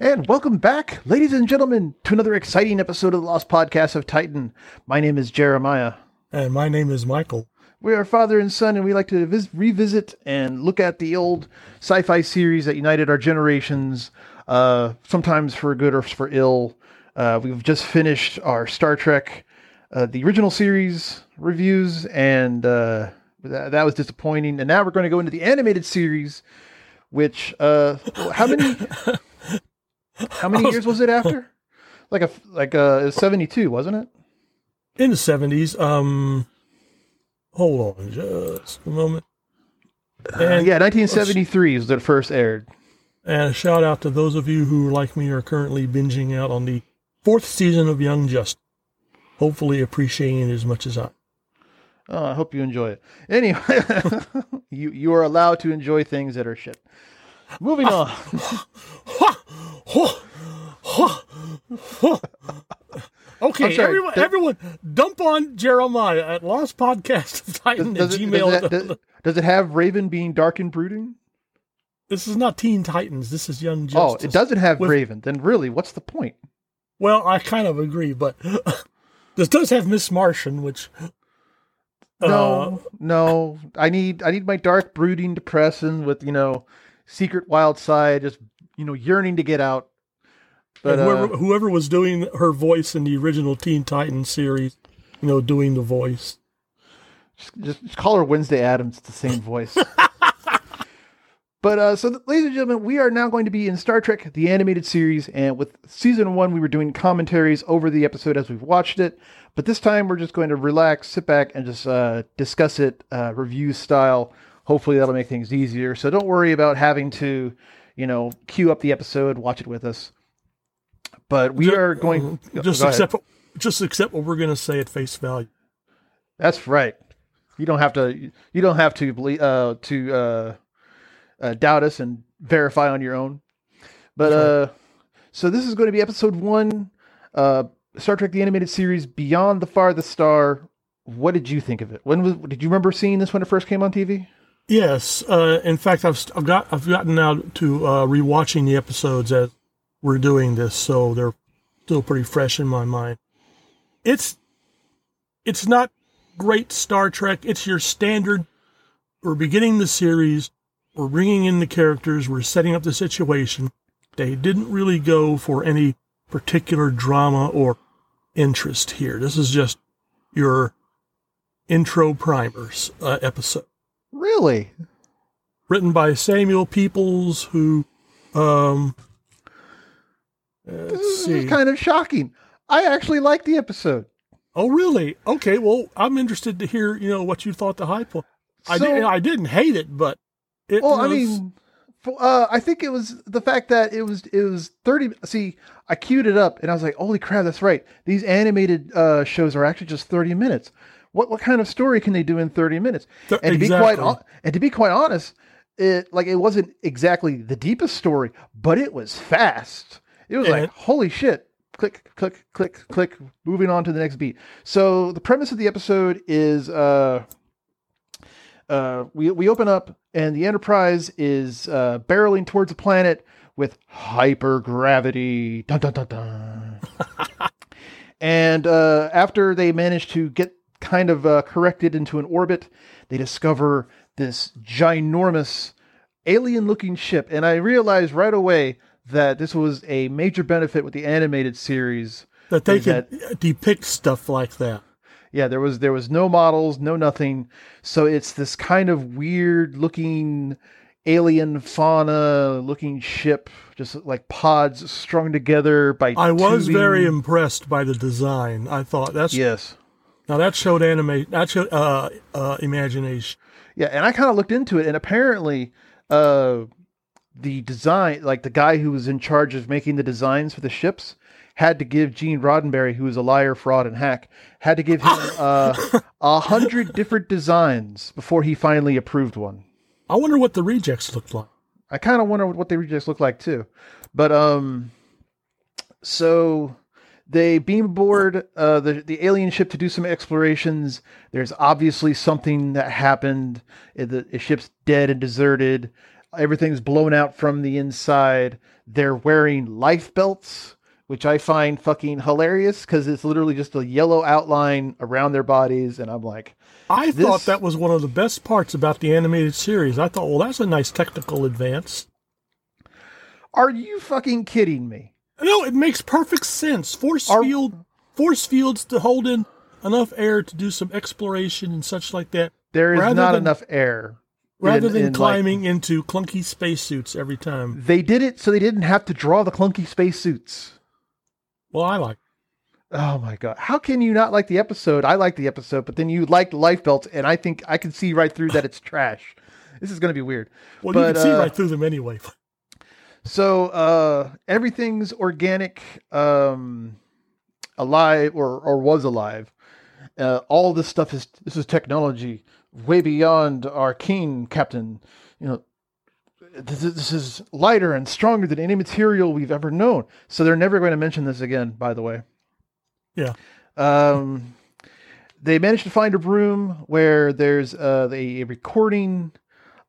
And welcome back, ladies and gentlemen, to another exciting episode of the Lost Podcast of Titan. My name is Jeremiah. And my name is Michael. We are father and son, and we like to vis- revisit and look at the old sci fi series that united our generations, uh, sometimes for good or for ill. Uh, we've just finished our Star Trek, uh, the original series reviews, and uh, that, that was disappointing. And now we're going to go into the animated series, which, uh, how many. How many years was it after? Like a like a seventy two, wasn't it? In the seventies. Um hold on just a moment. And yeah, nineteen seventy three is it first aired. And a shout out to those of you who, like me, are currently binging out on the fourth season of Young Justice. Hopefully appreciating it as much as I. Oh, I hope you enjoy it. Anyway, you you are allowed to enjoy things that are shit. Moving on. okay, sorry, everyone, everyone, dump on Jeremiah at Lost Podcast of Titan Does at it, Gmail. does, it, does, does it have Raven being dark and brooding? this is not Teen Titans. This is Young Justice. Oh, it doesn't have With- Raven. Then really, what's the point? Well, I kind of agree, but this does have Miss Martian, which uh, No, no. I need I need my dark, brooding, depressing with you know, secret wild side, just you know, yearning to get out. But whoever, uh, whoever was doing her voice in the original Teen Titans series, you know, doing the voice. just, just call her Wednesday Addams. It's the same voice. but uh, so, ladies and gentlemen, we are now going to be in Star Trek: The Animated Series, and with season one, we were doing commentaries over the episode as we've watched it. But this time, we're just going to relax, sit back, and just uh, discuss it uh, review style. Hopefully, that'll make things easier. So don't worry about having to, you know, queue up the episode, watch it with us. But we Ju- are going. uh, just accept just accept what we're going to say at face value. That's right. You don't have to. You don't have to believe uh, to uh, uh, doubt us and verify on your own. But uh, so this is going to be episode one, uh, Star Trek: The Animated Series, Beyond the Farthest Star. What did you think of it? When was? Did you remember seeing this when it first came on TV? Yes, uh, in fact, I've I've got I've gotten now to uh, rewatching the episodes as we're doing this, so they're still pretty fresh in my mind. It's it's not great Star Trek. It's your standard. We're beginning the series. We're bringing in the characters. We're setting up the situation. They didn't really go for any particular drama or interest here. This is just your intro primers uh, episode Really? written by Samuel Peeples, who, um, let's This see. is kind of shocking. I actually liked the episode. oh, really? Okay. Well, I'm interested to hear, you know, what you thought the hype was. I didn't, I didn't hate it, but it Well, was, I mean, uh, I think it was the fact that it was it was thirty. See, I queued it up and I was like, "Holy crap, that's right! These animated uh, shows are actually just thirty minutes. What what kind of story can they do in thirty minutes?" Th- and to be quite and to be quite honest, it like it wasn't exactly the deepest story, but it was fast. It was like, And- "Holy shit!" Click, click, click, click. Moving on to the next beat. So the premise of the episode is. Uh, uh, we we open up and the Enterprise is uh, barreling towards a planet with hypergravity. Dun dun dun dun. and uh, after they manage to get kind of uh, corrected into an orbit, they discover this ginormous alien-looking ship, and I realized right away that this was a major benefit with the animated series. that they could depict stuff like that. Yeah, there was there was no models, no nothing. So it's this kind of weird looking alien fauna looking ship, just like pods strung together by. I was tubing. very impressed by the design. I thought that's yes, now that showed anime, that showed uh, uh, imagination. yeah, and I kind of looked into it, and apparently, uh, the design, like the guy who was in charge of making the designs for the ships, had to give Gene Roddenberry, who was a liar, fraud, and hack, had to give him uh, a hundred different designs before he finally approved one. I wonder what the rejects looked like. I kind of wonder what the rejects look like too. But um, so they beam aboard uh, the the alien ship to do some explorations. There's obviously something that happened. Uh, The, the ship's dead and deserted. Everything's blown out from the inside. They're wearing life belts, which I find fucking hilarious because it's literally just a yellow outline around their bodies, and I'm like, I This- thought that was one of the best parts about the animated series. I thought, well, that's a nice technical advance. "Are you fucking kidding me?" No, it makes perfect sense. Force Are- field, force fields to hold in enough air to do some exploration and such like that, There is Rather not than- enough air. Rather in- than in, like- climbing into clunky spacesuits every time. They did it so they didn't have to draw the clunky spacesuits. Well, I like. Oh my god! How can you not like the episode? I like the episode, but then you liked life belts, and I think I can see right through that it's trash. This is going to be weird. Well, But, you can see uh, right through them anyway. So uh, everything's organic, um, alive, or or was alive. Uh, all this stuff is this is technology way beyond our keen captain. You know, this is, this is lighter and stronger than any material we've ever known. So they're never going to mention this again. By the way. Yeah. Um, they managed to find a room where there's uh, a, a recording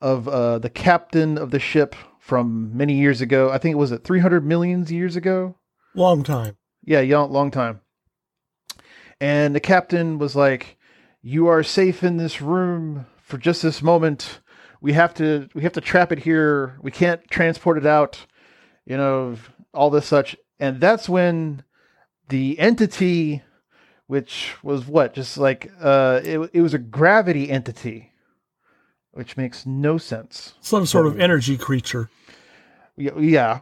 of uh, the captain of the ship from many years ago. I think it was at 300 millions years ago. Long time. Yeah, long time. And the captain was like, "You are safe in this room for just this moment. We have to we have to trap it here. We can't transport it out. You know, all this such." And that's when the entity which was what just like uh it, it was a gravity entity which makes no sense Some sort of energy creature. Yeah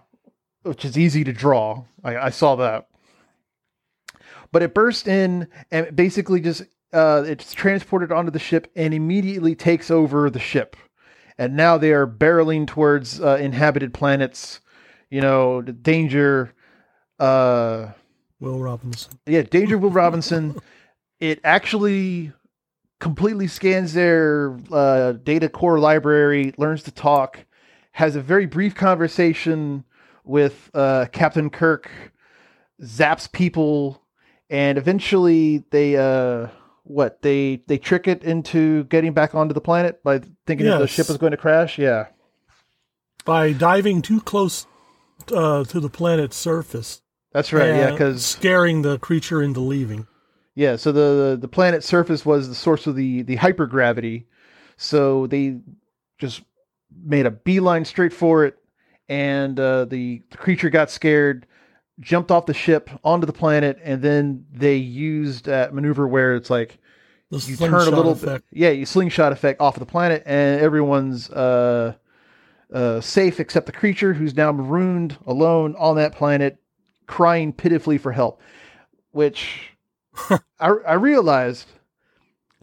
which is easy to draw i, I saw that but it burst in and basically just uh it's transported onto the ship and immediately takes over the ship and now they are barreling towards uh, inhabited planets you know the danger uh Will Robinson. yeah, Danger Will Robinson. It actually completely scans their uh, data core library, learns to talk, has a very brief conversation with uh, Captain Kirk, zaps people, and eventually they uh, what they they trick it into getting back onto the planet by thinking that the ship is going to crash. Yeah, By diving too close uh, to the planet's surface. that's right. yeah, because scaring the creature into leaving. Yeah, so the the planet's surface was the source of the the hypergravity. So they just made a beeline straight for it, and uh, the, the creature got scared, jumped off the ship onto the planet, and then they used that maneuver where it's like The you turn a little effect. bit, yeah, you slingshot effect off of the planet, and everyone's uh, uh, safe except the creature who's now marooned alone on that planet, crying pitifully for help. Which I, I realized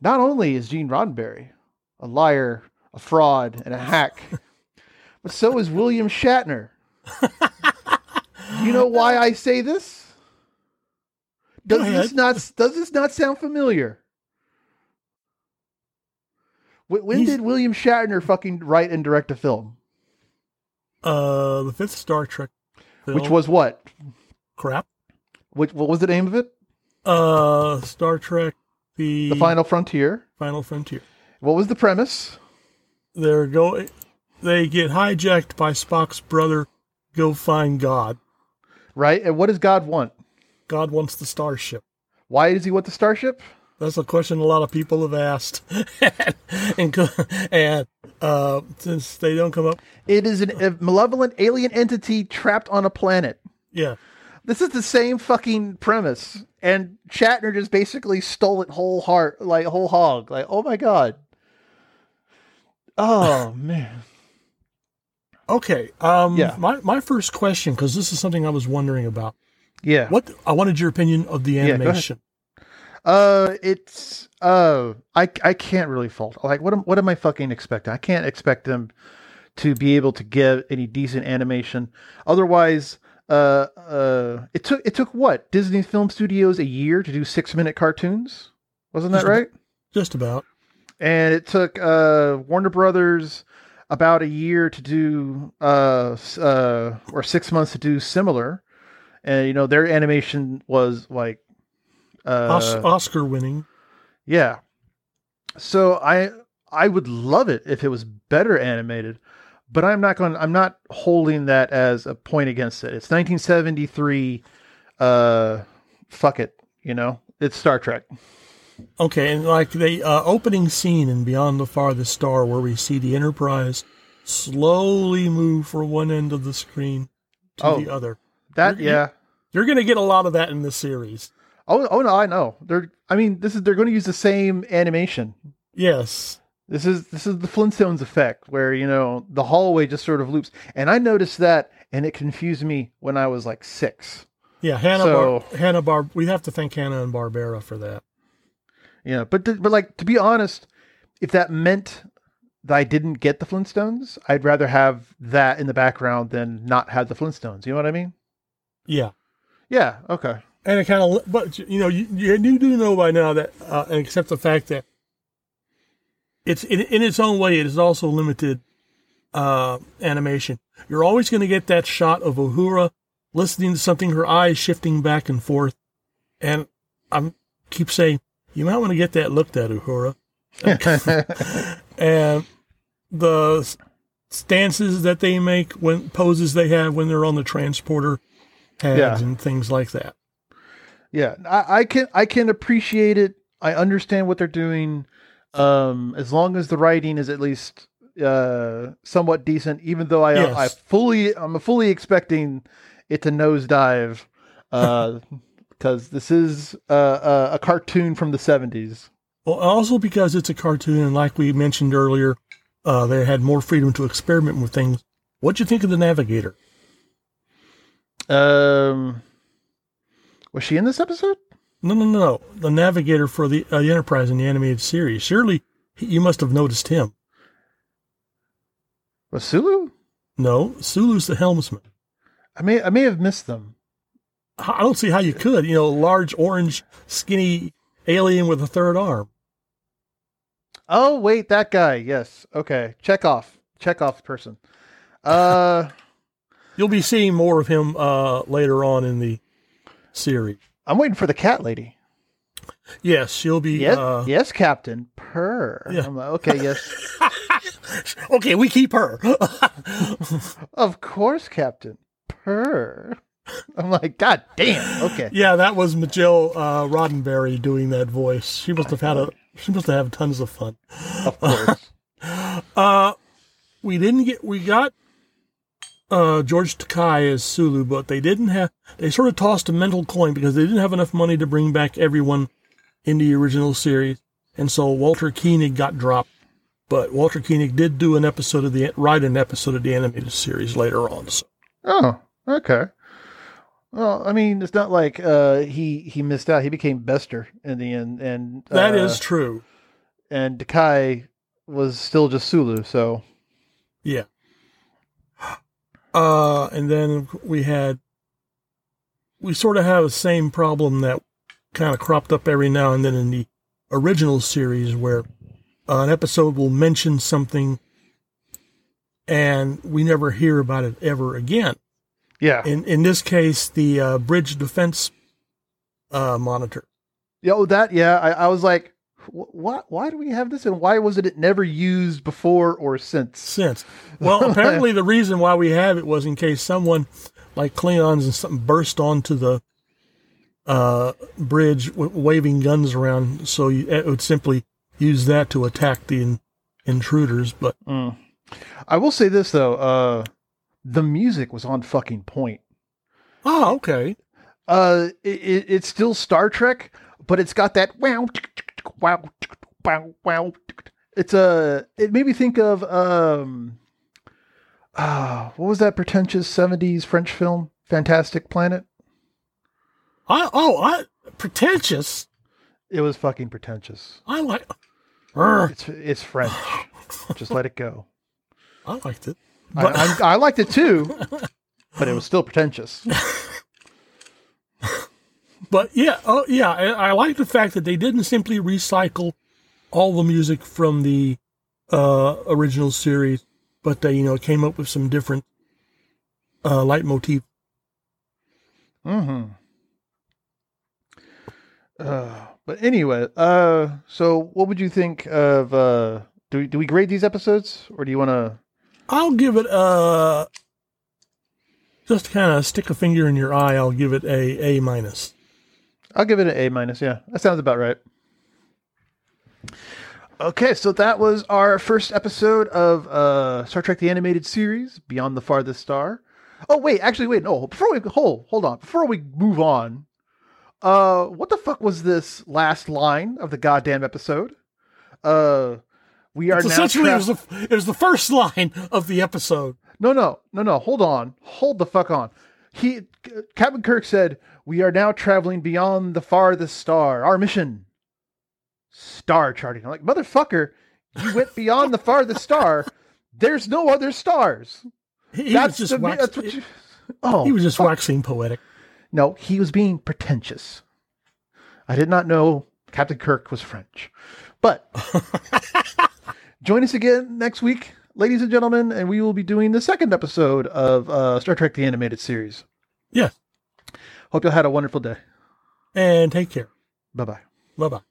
not only is Gene Roddenberry a liar, a fraud, and a hack, but so is William Shatner. you know why I say this? Does this not does this not sound familiar? When, He's- did William Shatner fucking write and direct a film? Uh, the fifth Star Trek film. Which was what? crap. Which what was the name of it? Uh, Star Trek: The, The Final Frontier. Final Frontier. What was the premise? They're go. They get hijacked by Spock's brother. Go find God. Right? And what does God want? God wants the starship. Why does he want the starship? That's a question a lot of people have asked, and and uh, since they don't come up, It is an, a malevolent alien entity trapped on a planet. yeah, This is the same fucking premise, and Shatner just basically stole it whole heart, like whole hog. Like, oh my god. Oh man. Okay. Um, Yeah. My my first question, because this is something I was wondering about. Yeah. What I wanted your opinion of the animation. Uh, it's uh, I I can't really fault. Like, what am what am I fucking expecting? I can't expect them to be able to get any decent animation. Otherwise, uh, uh, it took it took what Disney Film Studios a year to do six minute cartoons. Wasn't that Just right? Just about. and it took uh, Warner Brothers about a year to do uh, uh, or six months to do similar, and you know their animation was like uh, Oscar winning. yeah. So I I would love it if it was better animated, but I'm not going. I'm not holding that as a point against it. It's 1973. Uh, fuck it. You know, it's Star Trek. Okay, and like the uh, opening scene in Beyond the Farthest Star, where we see the Enterprise slowly move from one end of the screen to Oh. the other. That You're- yeah. You're going to get a lot of that in this series. Oh, oh no, I know. They're. I mean, this is. They're going to use the same animation. Yes. This is this is the Flintstones effect, where you know the hallway just sort of loops. And I noticed that, and it confused me when I was like six. Yeah, Hanna. So- Bar- Hanna Bar. We have to thank Hanna and Barbera for that. Yeah, but th- but like to be honest, if that meant that I didn't get the Flintstones, I'd rather have that in the background than not have the Flintstones. You know what I mean? Yeah. Yeah. Okay. And it kind of, but you know, you, you do know by now that, uh, and except the fact that it's in, in its own way, it is also limited uh, animation. You're always going to get that shot of Uhura listening to something, her eyes shifting back and forth, and I'm keep saying you might want to get that looked at, Uhura. and the stances that they make when poses they have when they're on the transporter pads Yeah. and things like that. Yeah, I, I can I can appreciate it. I understand what they're doing, um, as long as the writing is at least uh, somewhat decent. Even though I Yes. I fully I'm fully expecting it to nosedive, uh, because this is uh, a, a cartoon from the '70s. Well, also because it's a cartoon, and like we mentioned earlier, uh, they had more freedom to experiment with things. What'd you think of the Navigator? Um, was she in this episode? No, no, no, no. The Navigator for the, uh, the Enterprise in the animated series. Surely he- you must have noticed him. Was Sulu? No, Sulu's the helmsman. I may I may have missed them. I don't see how you could. You know, large, orange, skinny alien with a third arm. Oh wait, that guy. Yes. Okay. Check off. Check off person. Uh. You'll be seeing more of him uh, later on in the series. I'm waiting for the cat lady. Yes, she'll be. Yes, Uh, yes, Captain. Purr. Yeah. Like, okay, yes, okay, we keep her. of course, Captain. Purr. I'm like, God damn. Okay. Yeah, that was Majel uh, Roddenberry doing that voice. She must have had a. She must have had tons of fun. Of course. Uh, we didn't get. We got uh, George Takei as Sulu, but they didn't have. They sort of tossed a mental coin because they didn't have enough money to bring back everyone in the original series, and so Walter Koenig got dropped. But Walter Koenig did do an episode of the write an episode of the animated series later on. So oh, okay. Well, I mean, it's not like uh, he he missed out. He became Bester in the end, and that uh, is true. and Takei was still just Sulu. So Yeah. Uh, and then we had, we sort of have the same problem that kind of cropped up every now and then in the original series where uh, an episode will mention something and we never hear about it ever again. Yeah, In, in this case, the uh, bridge defense uh, monitor. yeah. Oh, that yeah. I, I was like, wh- what? Why do we have this? And why wasn't it never used before or since? since. Well, apparently the reason why we have it was in case someone like Klingons and something burst onto the uh, bridge w- waving guns around, so you, it would simply use that to attack the in, intruders. But Mm. I will say this though, uh, the music was on fucking point. oh, okay, Uh, it, it, it's still Star Trek, but it's got that wow, wow, wow, wow. It's a. It made me think of um, uh, what was that pretentious '70s French film, Fantastic Planet? I oh I pretentious. It was fucking pretentious. I like. It's it's French. Just let it go. I liked it. I, But- I, I liked it too, but it was still pretentious. But yeah, oh yeah, I, I like the fact that they didn't simply recycle all the music from the uh, original series, but they you know came up with some different uh, leitmotif. hmm Uh, but anyway, uh, so what would you think of? Uh, do we, do we grade these episodes, or do you want to? I'll give it a just to kind of stick a finger in your eye. I'll give it a A minus. I'll give it an A minus. Yeah, that sounds about right. Okay, so that was our first episode of uh, Star Trek: The Animated Series, Beyond the Farthest Star. Oh wait, actually, wait, no. Before we hold, hold on. Before we move on, uh, what the fuck was this last line of the goddamn episode? Uh, we are It's now. essentially, tra- it, was the, it was the first line of the episode. no, no, no, no. Hold on. Hold the fuck on. He, Captain Kirk said, "We are now traveling beyond the farthest star. Our mission, star charting." I'm like, motherfucker, you went beyond the farthest star. There's no other stars. He, he That's was just the. wax- that's what you, oh, he was just fuck. waxing poetic. No, he was being pretentious. I did not know Captain Kirk was French. But join us again next week, ladies and gentlemen, and we will be doing the second episode of uh, Star Trek the Animated Series. Yes, Hope you all had a wonderful day. and take care. Bye bye. Bye bye.